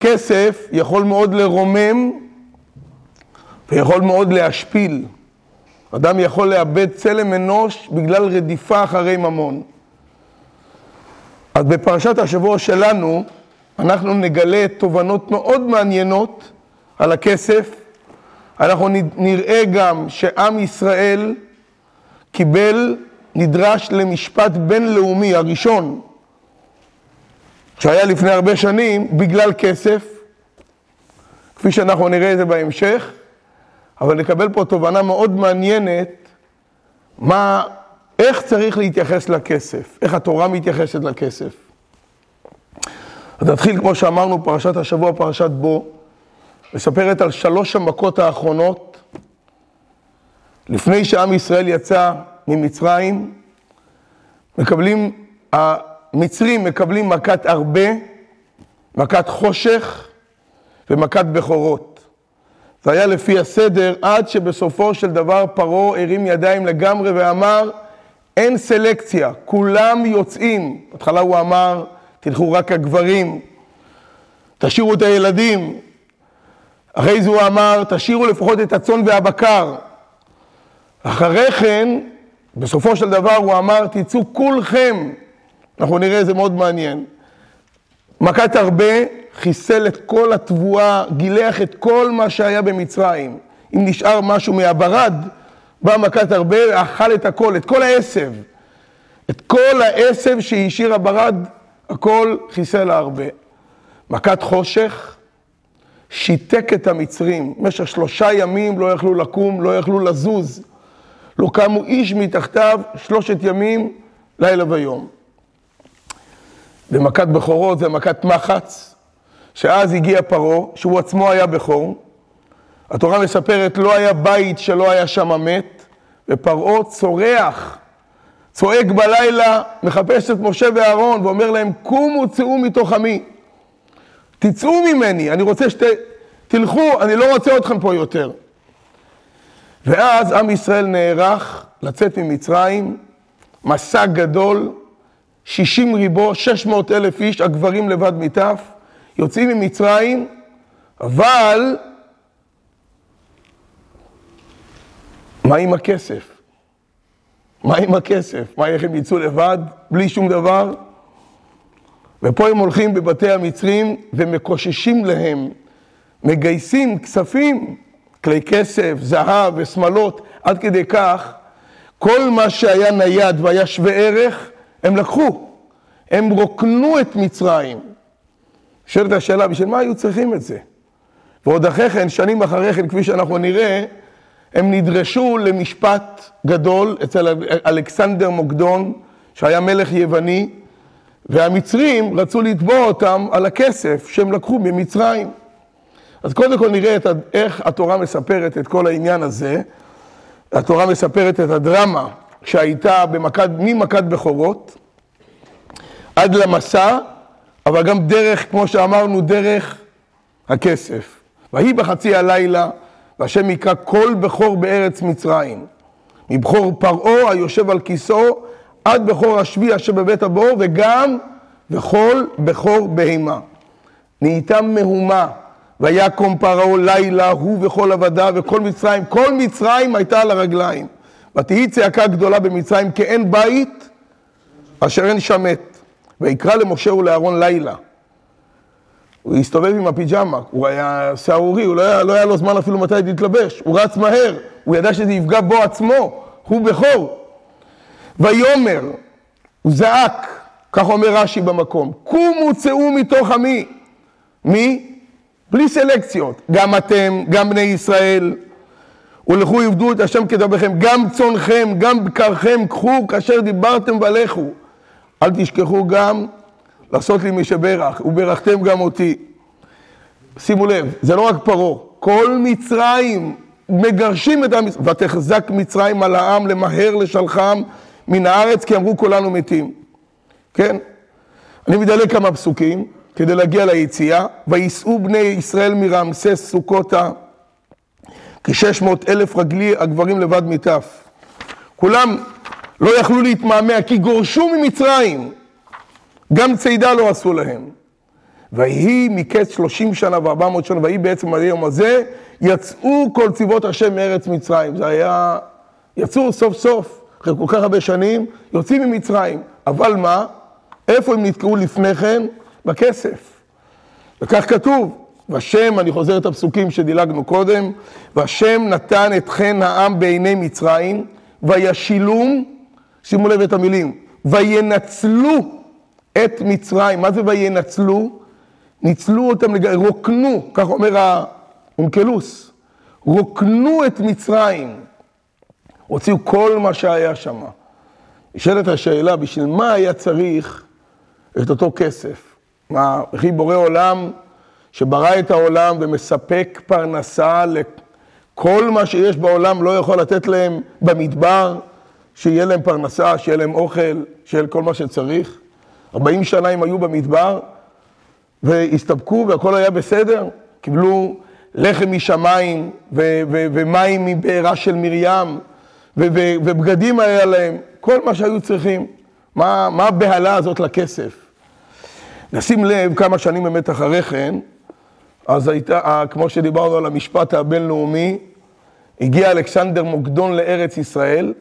כסף יכול מאוד לרומם ויכול מאוד להשפיל. אדם יכול לאבד צלם אנוש בגלל רדיפה אחרי ממון. אז בפרשת השבוע שלנו אנחנו נגלה תובנות מאוד מעניינות על הכסף. אנחנו נראה גם שעם ישראל קיבל, נדרש למשפט בינלאומי הראשון שהיה לפני הרבה שנים בגלל כסף, כפי שאנחנו נראה את זה בהמשך, אבל נקבל פה תובנה מאוד מעניינת, מה, איך צריך להתייחס לכסף, איך התורה מתייחסת לכסף. אז נתחיל, כמו שאמרנו, פרשת השבוע, פרשת בו, מספרת על שלוש המכות האחרונות, לפני שעם ישראל יצא ממצרים, מקבלים, המצרים מקבלים מכת הרבה, מכת חושך ומכת בכורות. זה היה לפי הסדר, עד שבסופו של דבר פרעה הרים ידיים לגמרי ואמר, אין סלקציה, כולם יוצאים. בהתחלה הוא אמר, תלכו רק הגברים, תשאירו את הילדים. אחרי זה הוא אמר, תשאירו לפחות את הצאן והבקר. אחרי כן, בסופו של דבר הוא אמר, תצאו כולכם. אנחנו נראה, זה מאוד מעניין. מכת הרבה חיסל את כל התבואה, גילח את כל מה שהיה במצרים. אם נשאר משהו מהברד, בא מכת הרבה ואכל את הכל, את כל העשב. את כל העשב שהשאיר הברד, הכל חיסל הרבה. מכת חושך שיתק את המצרים. במשך שלושה ימים לא יכלו לקום, לא יכלו לזוז. לא קמו איש מתחתיו שלושת ימים, לילה ויום. ומכת בכורות זה מכת מחץ, שאז הגיע פרעה, שהוא עצמו היה בכור. התורה מספרת, לא היה בית שלא היה שם מת, ופרעה צורח, צועק בלילה, מחפש את משה ואהרון, ואומר להם, קומו צאו מתוך עמי. תצאו ממני, אני רוצה שת... תלכו, אני לא רוצה אתכם פה יותר. ואז עם ישראל נערך לצאת ממצרים, מסע גדול, 60 ריבו, 600 אלף איש, הגברים לבד מטף, יוצאים ממצרים, אבל מה עם הכסף? מה עם הכסף? מה, איך הם יצאו לבד, בלי שום דבר? ופה הם הולכים בבתי המצרים ומקוששים להם, מגייסים כספים, כלי כסף, זהב ושמלות, עד כדי כך, כל מה שהיה נייד והיה שווה ערך, הם לקחו. הם רוקנו את מצרים. שואלת השאלה, בשביל מה היו צריכים את זה? ועוד אחרי כן, שנים אחרי כן, כפי שאנחנו נראה, הם נדרשו למשפט גדול אצל אלכסנדר מוקדון, שהיה מלך יווני, והמצרים רצו לתבוע אותם על הכסף שהם לקחו ממצרים. אז קודם כל נראה את, איך התורה מספרת את כל העניין הזה. התורה מספרת את הדרמה שהייתה במכת, ממכת בכורות עד למסע, אבל גם דרך, כמו שאמרנו, דרך הכסף. ויהי בחצי הלילה, והשם יקרא כל בכור בארץ מצרים. מבכור פרעה היושב על כיסאו, עד בכור השביעי אשר בבית הבור, וגם וכל בכור בהמה. נהייתה מהומה, ויקום פרעה לילה, הוא וכל עבדיו וכל מצרים, כל מצרים הייתה על הרגליים. ותהי צעקה גדולה במצרים, כי אין בית אשר אין שמת. ויקרא למשה ולאהרון לילה. הוא הסתובב עם הפיג'מה, הוא היה סהרורי, לא לא היה לו זמן אפילו מתי להתלבש, הוא רץ מהר, הוא ידע שזה יפגע בו עצמו, הוא בכור. ויאמר, הוא זעק, כך אומר רש"י במקום, קומו צאו מתוך עמי. מי? בלי סלקציות. גם אתם, גם בני ישראל, ולכו עבדו את השם כדבריכם, גם צונכם, גם בקרכם, קחו כאשר דיברתם ולכו. אל תשכחו גם לעשות לי משברך, וברכתם גם אותי. שימו לב, זה לא רק פרעה, כל מצרים מגרשים את עם ישראל, ותחזק מצרים על העם למהר לשלחם מן הארץ, כי אמרו כולנו מתים. כן? אני מדלג כמה פסוקים כדי להגיע ליציאה. וייסעו בני ישראל מרעמסס סוכותה, כשש מאות אלף רגלי הגברים לבד מטף. כולם לא יכלו להתמהמה, כי גורשו ממצרים. גם צידה לא עשו להם. ויהי מקץ שלושים שנה וארבע מאות שנה, ויהי בעצם על היום הזה, יצאו כל צבאות השם מארץ מצרים. זה היה, יצאו סוף סוף, אחרי כל כך הרבה שנים, יוצאים ממצרים. אבל מה? איפה הם נתקעו לפני כן? בכסף. וכך כתוב, והשם, אני חוזר את הפסוקים שדילגנו קודם, והשם נתן את חן העם בעיני מצרים, וישילום, שימו לב את המילים, וינצלו את מצרים. מה זה וינצלו? ניצלו אותם, רוקנו, כך אומר האונקלוס, רוקנו את מצרים, הוציאו כל מה שהיה שם. נשאלת השאלה, בשביל מה היה צריך את אותו כסף? מה, וכי בורא עולם שברא את העולם ומספק פרנסה לכל מה שיש בעולם, לא יכול לתת להם במדבר, שיהיה להם פרנסה, שיהיה להם אוכל, שיהיה כל מה שצריך? 40 שנה הם היו במדבר והסתפקו והכל היה בסדר, קיבלו לחם משמיים ו- ו- ומים מבעירה של מרים ו- ובגדים היה להם, כל מה שהיו צריכים. מה, מה הבהלה הזאת לכסף? נשים לב כמה שנים באמת אחרי כן, אז הייתה, כמו שדיברנו על המשפט הבינלאומי, הגיע אלכסנדר מוקדון לארץ ישראל,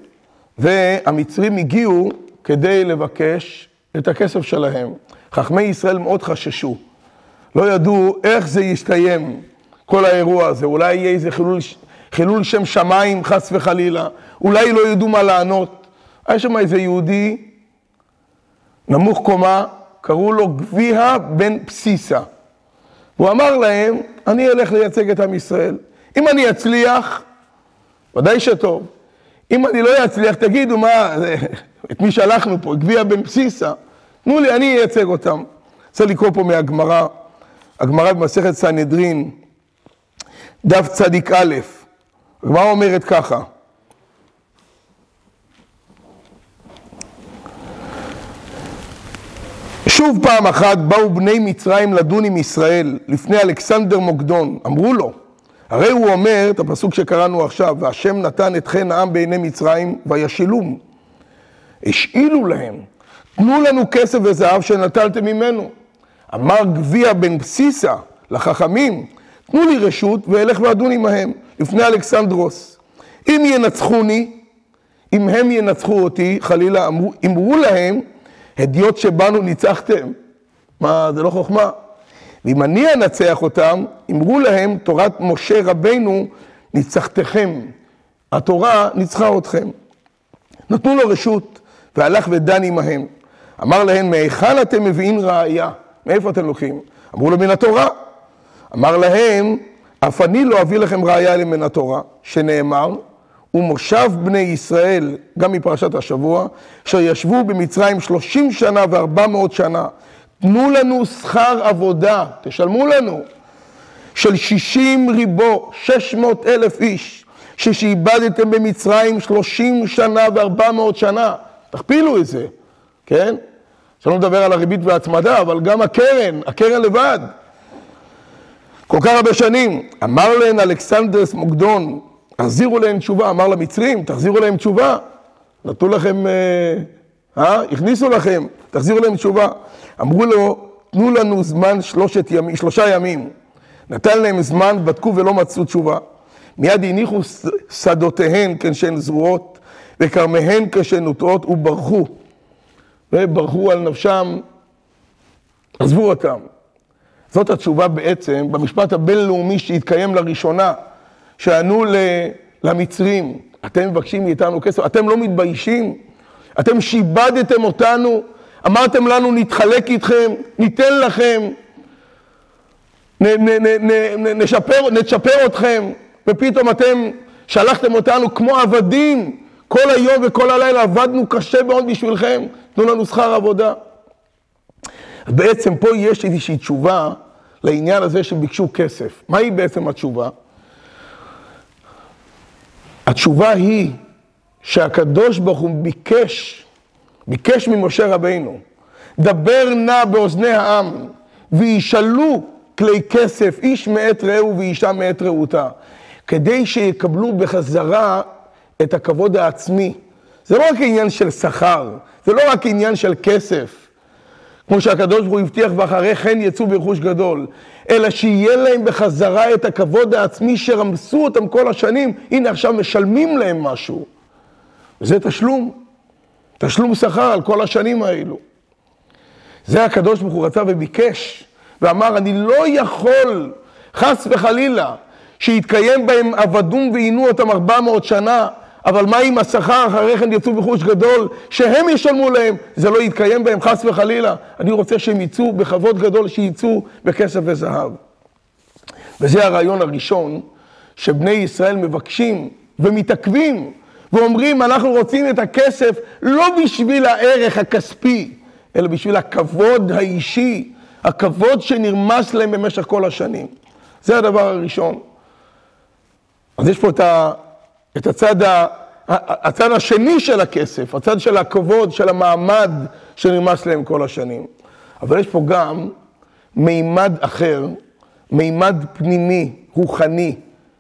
והמצרים הגיעו כדי לבקש את הכסף שלהם. חכמי ישראל מאוד חששו. לא ידעו איך זה יסתיים, כל האירוע הזה. אולי יהיה איזה חילול, חילול שם שמיים, חס וחלילה. אולי לא ידעו מה לענות. היה שם איזה יהודי, נמוך קומה, קראו לו גביהה בן בסיסה. הוא אמר להם, אני אלך לייצג את עם ישראל. אם אני אצליח, ודאי שטוב. אם אני לא אצליח, תגידו מה, את מי שלחנו פה, גביע בן בסיסה. תנו לי, אני אייצג אותם. רוצה לקרוא פה מהגמרא, הגמרא במסכת סנהדרין, דף צדיק א', הגמרא אומרת ככה, שוב פעם אחת באו בני מצרים לדון עם ישראל לפני אלכסנדר מוקדון, אמרו לו, הרי הוא אומר את הפסוק שקראנו עכשיו, והשם נתן את חן העם בעיני מצרים וישילום. השאילו להם, תנו לנו כסף וזהב שנטלתם ממנו. אמר גביע בן בסיסה לחכמים, תנו לי רשות ואלך ואדון עמהם לפני אלכסנדרוס. אם ינצחוני, אם הם ינצחו אותי, חלילה אמרו, אמרו להם, הדיוט שבנו ניצחתם. מה, זה לא חוכמה. ואם אני אנצח אותם, אמרו להם, תורת משה רבנו ניצחתכם. התורה ניצחה אתכם. נתנו לו רשות, והלך ודן עמהם. אמר להם, מהיכן אתם מביאים ראייה? מאיפה אתם לוקחים? אמרו לו, מן התורה. אמר להם, אף אני לא אביא לכם ראייה אלא מן התורה, שנאמר, ומושב בני ישראל, גם מפרשת השבוע, אשר ישבו במצרים שלושים שנה וארבע מאות שנה. תנו לנו שכר עבודה, תשלמו לנו, של שישים ריבו, שש מאות אלף איש, ששעבדתם במצרים שלושים שנה וארבע מאות שנה. תכפילו את זה, כן? שלא נדבר על הריבית וההצמדה, אבל גם הקרן, הקרן לבד. כל כך הרבה שנים. אמר להן אלכסנדרס מוקדון, תחזירו להם תשובה, אמר למצרים, תחזירו להם תשובה. נתנו לכם, אה, אה? הכניסו לכם, תחזירו להם תשובה. אמרו לו, תנו לנו זמן שלושת ימים, שלושה ימים. נתן להם זמן, בדקו ולא מצאו תשובה. מיד הניחו שדותיהן כשהן זרועות, וכרמיהן כשהן נוטעות, וברחו. וברחו על נפשם, עזבו אותם. זאת התשובה בעצם, במשפט הבינלאומי שהתקיים לראשונה. שענו למצרים, אתם מבקשים מאיתנו כסף, אתם לא מתביישים? אתם שיבדתם אותנו, אמרתם לנו נתחלק איתכם, ניתן לכם, נ, נ, נ, נ, נשפר, נצ'פר אתכם, ופתאום אתם שלחתם אותנו כמו עבדים, כל היום וכל הלילה עבדנו קשה מאוד בשבילכם, תנו לנו שכר עבודה. בעצם פה יש איזושהי תשובה לעניין הזה שביקשו כסף. מהי בעצם התשובה? התשובה היא שהקדוש ברוך הוא ביקש, ביקש ממשה רבינו, דבר נא באוזני העם, וישאלו כלי כסף, איש מאת רעהו ואישה מאת רעותה, כדי שיקבלו בחזרה את הכבוד העצמי. זה לא רק עניין של שכר, זה לא רק עניין של כסף. כמו שהקדוש ברוך הוא הבטיח, ואחרי כן יצאו ברכוש גדול, אלא שיהיה להם בחזרה את הכבוד העצמי שרמסו אותם כל השנים, הנה עכשיו משלמים להם משהו. וזה תשלום, תשלום שכר על כל השנים האלו. זה הקדוש ברוך הוא רצה וביקש, ואמר, אני לא יכול, חס וחלילה, שיתקיים בהם עבדום ועינו אותם ארבע מאות שנה, אבל מה עם השכר אחרי כן יצאו בחוש גדול, שהם ישלמו להם, זה לא יתקיים בהם חס וחלילה. אני רוצה שהם יצאו בכבוד גדול, שיצאו בכסף וזהב. וזה הרעיון הראשון שבני ישראל מבקשים ומתעכבים ואומרים, אנחנו רוצים את הכסף לא בשביל הערך הכספי, אלא בשביל הכבוד האישי, הכבוד שנרמס להם במשך כל השנים. זה הדבר הראשון. אז יש פה את, ה, את הצד, ה, הצד השני של הכסף, הצד של הכבוד, של המעמד שנרמס להם כל השנים. אבל יש פה גם מימד אחר, מימד פנימי, רוחני,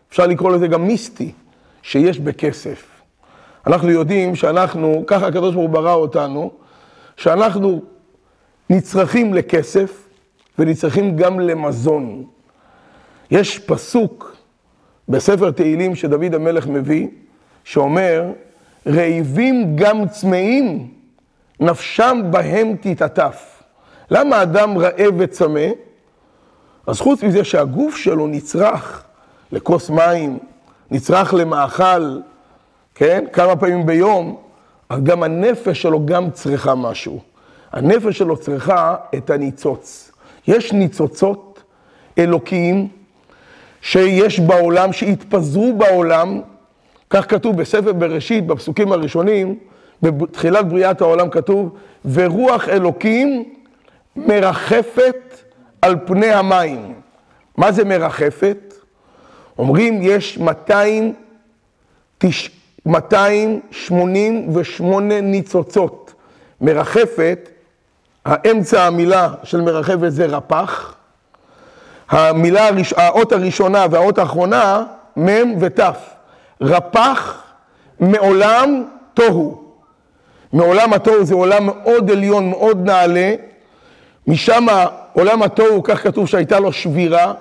אפשר לקרוא לזה גם מיסטי, שיש בכסף. אנחנו יודעים שאנחנו, ככה הקדוש ברוך הוא ברא אותנו, שאנחנו נצרכים לכסף ונצרכים גם למזון. יש פסוק בספר תהילים שדוד המלך מביא, שאומר, רעבים גם צמאים, נפשם בהם תתעטף. למה אדם רעב וצמא? אז חוץ מזה שהגוף שלו נצרך לכוס מים, נצרך למאכל, כן? כמה פעמים ביום, אז גם הנפש שלו גם צריכה משהו. הנפש שלו צריכה את הניצוץ. יש ניצוצות אלוקיים שיש בעולם, שהתפזרו בעולם, כך כתוב בספר בראשית, בפסוקים הראשונים, בתחילת בריאת העולם כתוב, ורוח אלוקים מרחפת על פני המים. מה זה מרחפת? אומרים יש 200, 288 ניצוצות. מרחפת, האמצע המילה של מרחפת זה רפ"ח, המילה, האות הראשונה והאות האחרונה, מ' ות'. רפ"ח מעולם תוהו. מעולם התוהו זה עולם מאוד עליון, מאוד נעלה. משם עולם התוהו, כך כתוב שהייתה לו שבירה,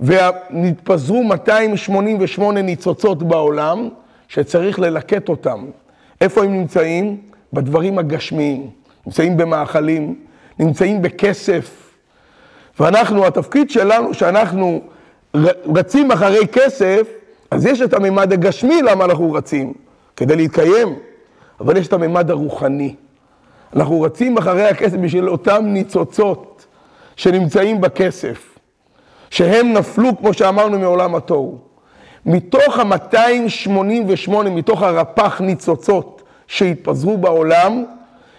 ונתפזרו 288 ניצוצות בעולם, שצריך ללקט אותם. איפה הם נמצאים? בדברים הגשמיים. נמצאים במאכלים, נמצאים בכסף, ואנחנו, התפקיד שלנו, שאנחנו רצים אחרי כסף, אז יש את הממד הגשמי למה אנחנו רצים, כדי להתקיים, אבל יש את הממד הרוחני. אנחנו רצים אחרי הכסף בשביל אותם ניצוצות שנמצאים בכסף, שהם נפלו, כמו שאמרנו, מעולם התוהו. מתוך ה-288, מתוך הרפ"ח ניצוצות שהתפזרו בעולם,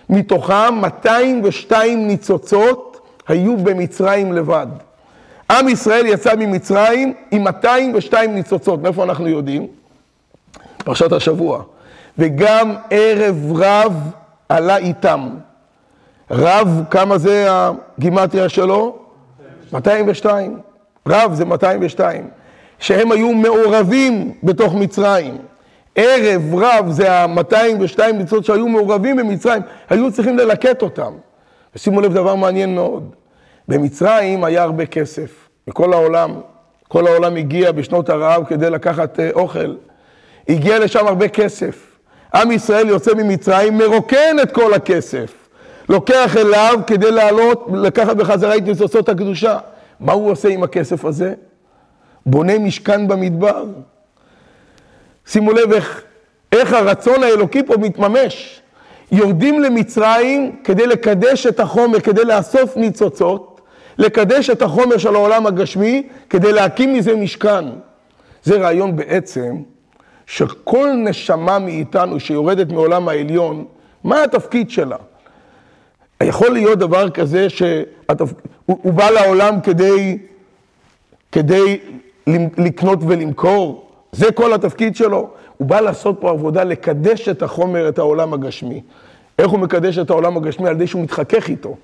מתוכם 202 ניצוצות היו במצרים לבד. עם ישראל יצא ממצרים עם 202 ניצוצות, מאיפה אנחנו יודעים? פרשת השבוע. וגם ערב רב עלה איתם. רב, כמה זה הגימטריה שלו? 202. רב זה 202. שהם היו מעורבים בתוך מצרים. ערב רב זה ה-202 ניצוצות שהיו מעורבים במצרים, היו צריכים ללקט אותם. ושימו לב דבר מעניין מאוד, במצרים היה הרבה כסף, בכל העולם, כל העולם הגיע בשנות הרעב כדי לקחת אה, אוכל, הגיע לשם הרבה כסף. עם ישראל יוצא ממצרים, מרוקן את כל הכסף, לוקח אליו כדי לעלות, לקחת בחזרה את ניצוצות הקדושה. מה הוא עושה עם הכסף הזה? בונה משכן במדבר. שימו לב איך, איך הרצון האלוקי פה מתממש. יורדים למצרים כדי לקדש את החומר, כדי לאסוף ניצוצות, לקדש את החומר של העולם הגשמי, כדי להקים מזה משכן. זה רעיון בעצם שכל נשמה מאיתנו שיורדת מעולם העליון, מה התפקיד שלה? יכול להיות דבר כזה שהוא בא לעולם כדי, כדי לקנות ולמכור? זה כל התפקיד שלו? הוא בא לעשות פה עבודה, לקדש את החומר, את העולם הגשמי. איך הוא מקדש את העולם הגשמי? על ידי שהוא מתחכך איתו.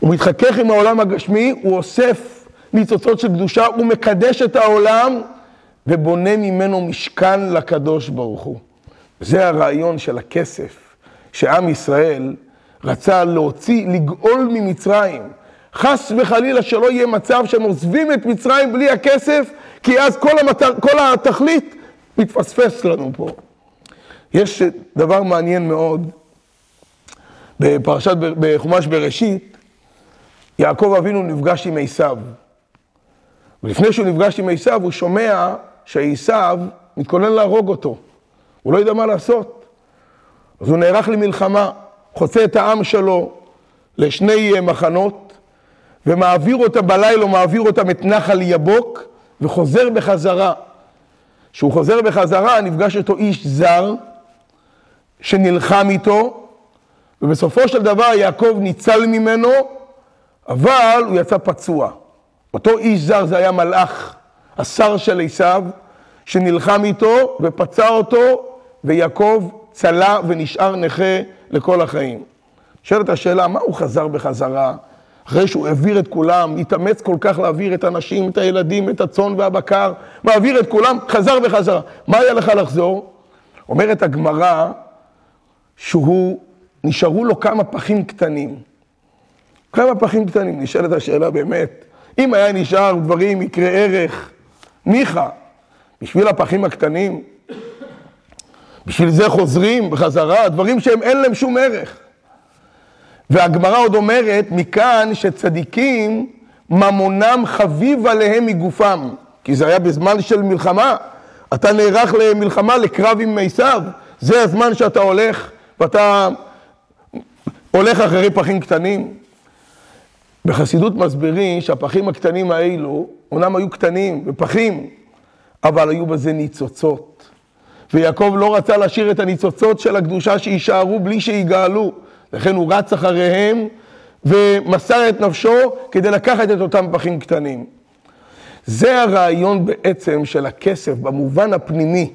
הוא מתחכך עם העולם הגשמי, הוא אוסף ניצוצות של קדושה, הוא מקדש את העולם ובונה ממנו משכן לקדוש ברוך הוא. זה הרעיון של הכסף, שעם ישראל רצה להוציא, לגאול ממצרים. חס וחלילה שלא יהיה מצב שהם עוזבים את מצרים בלי הכסף, כי אז כל, המטר, כל התכלית מתפספס לנו פה. יש דבר מעניין מאוד בפרשת, בחומש בראשית, יעקב אבינו נפגש עם עשיו. ולפני שהוא נפגש עם עשיו, הוא שומע שעשיו מתכונן להרוג אותו. הוא לא יודע מה לעשות. אז הוא נערך למלחמה, חוצה את העם שלו לשני מחנות, ומעביר אותה בלילה, מעביר אותם את נחל יבוק, וחוזר בחזרה. כשהוא חוזר בחזרה, נפגש איתו איש זר, שנלחם איתו, ובסופו של דבר יעקב ניצל ממנו, אבל הוא יצא פצוע. אותו איש זר זה היה מלאך, השר של עשיו, שנלחם איתו ופצע אותו, ויעקב צלה ונשאר נכה לכל החיים. שואלת השאלה, מה הוא חזר בחזרה? אחרי שהוא העביר את כולם, התאמץ כל כך להעביר את הנשים, את הילדים, את הצאן והבקר, מעביר את כולם, חזר בחזרה. מה היה לך לחזור? אומרת הגמרא, שהוא, נשארו לו כמה פחים קטנים. כמה פחים קטנים, נשאלת השאלה באמת, אם היה נשאר דברים יקרי ערך, ניחא, בשביל הפחים הקטנים, בשביל זה חוזרים בחזרה, דברים שהם אין להם שום ערך. והגמרא עוד אומרת, מכאן שצדיקים, ממונם חביב עליהם מגופם. כי זה היה בזמן של מלחמה. אתה נערך למלחמה, לקרב עם מיסיו. זה הזמן שאתה הולך, ואתה הולך אחרי פחים קטנים. בחסידות מסבירים שהפחים הקטנים האלו, אומנם היו קטנים ופחים, אבל היו בזה ניצוצות. ויעקב לא רצה להשאיר את הניצוצות של הקדושה שיישארו בלי שיגאלו. לכן הוא רץ אחריהם ומסר את נפשו כדי לקחת את אותם פחים קטנים. זה הרעיון בעצם של הכסף במובן הפנימי,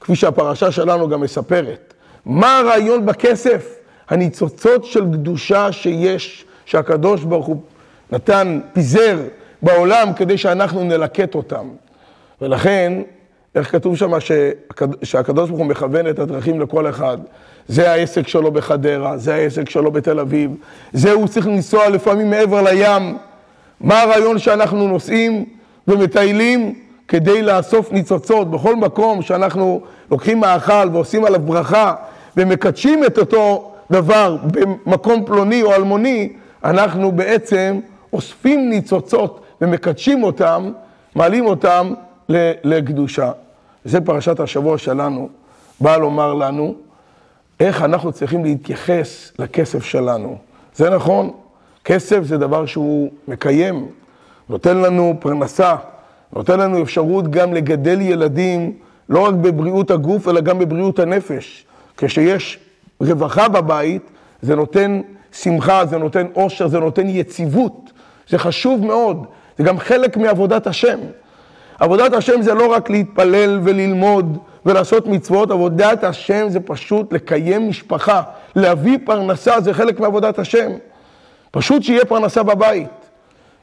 כפי שהפרשה שלנו גם מספרת. מה הרעיון בכסף? הניצוצות של קדושה שיש, שהקדוש ברוך הוא נתן, פיזר בעולם כדי שאנחנו נלקט אותם. ולכן, איך כתוב שם שהקדוש ברוך הוא מכוון את הדרכים לכל אחד. זה העסק שלו בחדרה, זה העסק שלו בתל אביב, זה הוא צריך לנסוע לפעמים מעבר לים. מה הרעיון שאנחנו נוסעים ומטיילים כדי לאסוף ניצוצות בכל מקום שאנחנו לוקחים מאכל ועושים עליו ברכה ומקדשים את אותו דבר במקום פלוני או אלמוני, אנחנו בעצם אוספים ניצוצות ומקדשים אותם, מעלים אותם לקדושה. זה פרשת השבוע שלנו, באה לומר לנו איך אנחנו צריכים להתייחס לכסף שלנו. זה נכון, כסף זה דבר שהוא מקיים, נותן לנו פרנסה, נותן לנו אפשרות גם לגדל ילדים, לא רק בבריאות הגוף, אלא גם בבריאות הנפש. כשיש רווחה בבית, זה נותן שמחה, זה נותן אושר, זה נותן יציבות. זה חשוב מאוד, זה גם חלק מעבודת השם. עבודת השם זה לא רק להתפלל וללמוד ולעשות מצוות, עבודת השם זה פשוט לקיים משפחה, להביא פרנסה, זה חלק מעבודת השם. פשוט שיהיה פרנסה בבית.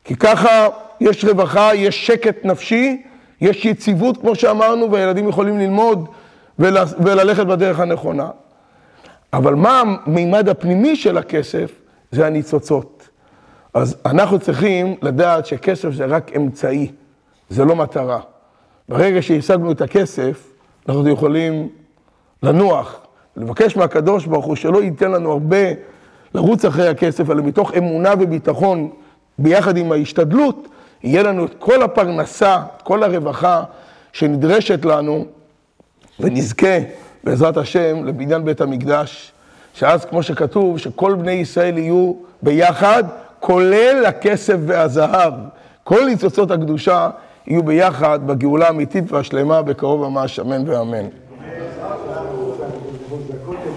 כי ככה יש רווחה, יש שקט נפשי, יש יציבות, כמו שאמרנו, והילדים יכולים ללמוד ול, וללכת בדרך הנכונה. אבל מה המימד הפנימי של הכסף? זה הניצוצות. אז אנחנו צריכים לדעת שכסף זה רק אמצעי, זה לא מטרה. ברגע שהשגנו את הכסף, אנחנו יכולים לנוח, לבקש מהקדוש ברוך הוא שלא ייתן לנו הרבה לרוץ אחרי הכסף, אלא מתוך אמונה וביטחון, ביחד עם ההשתדלות, יהיה לנו את כל הפרנסה, את כל הרווחה שנדרשת לנו, ונזכה, בעזרת השם, לבניין בית המקדש, שאז, כמו שכתוב, שכל בני ישראל יהיו ביחד, כולל הכסף והזהב. כל ניצוצות הקדושה יהיו ביחד בגאולה האמיתית והשלמה בקרוב ממש, אמן ואמן.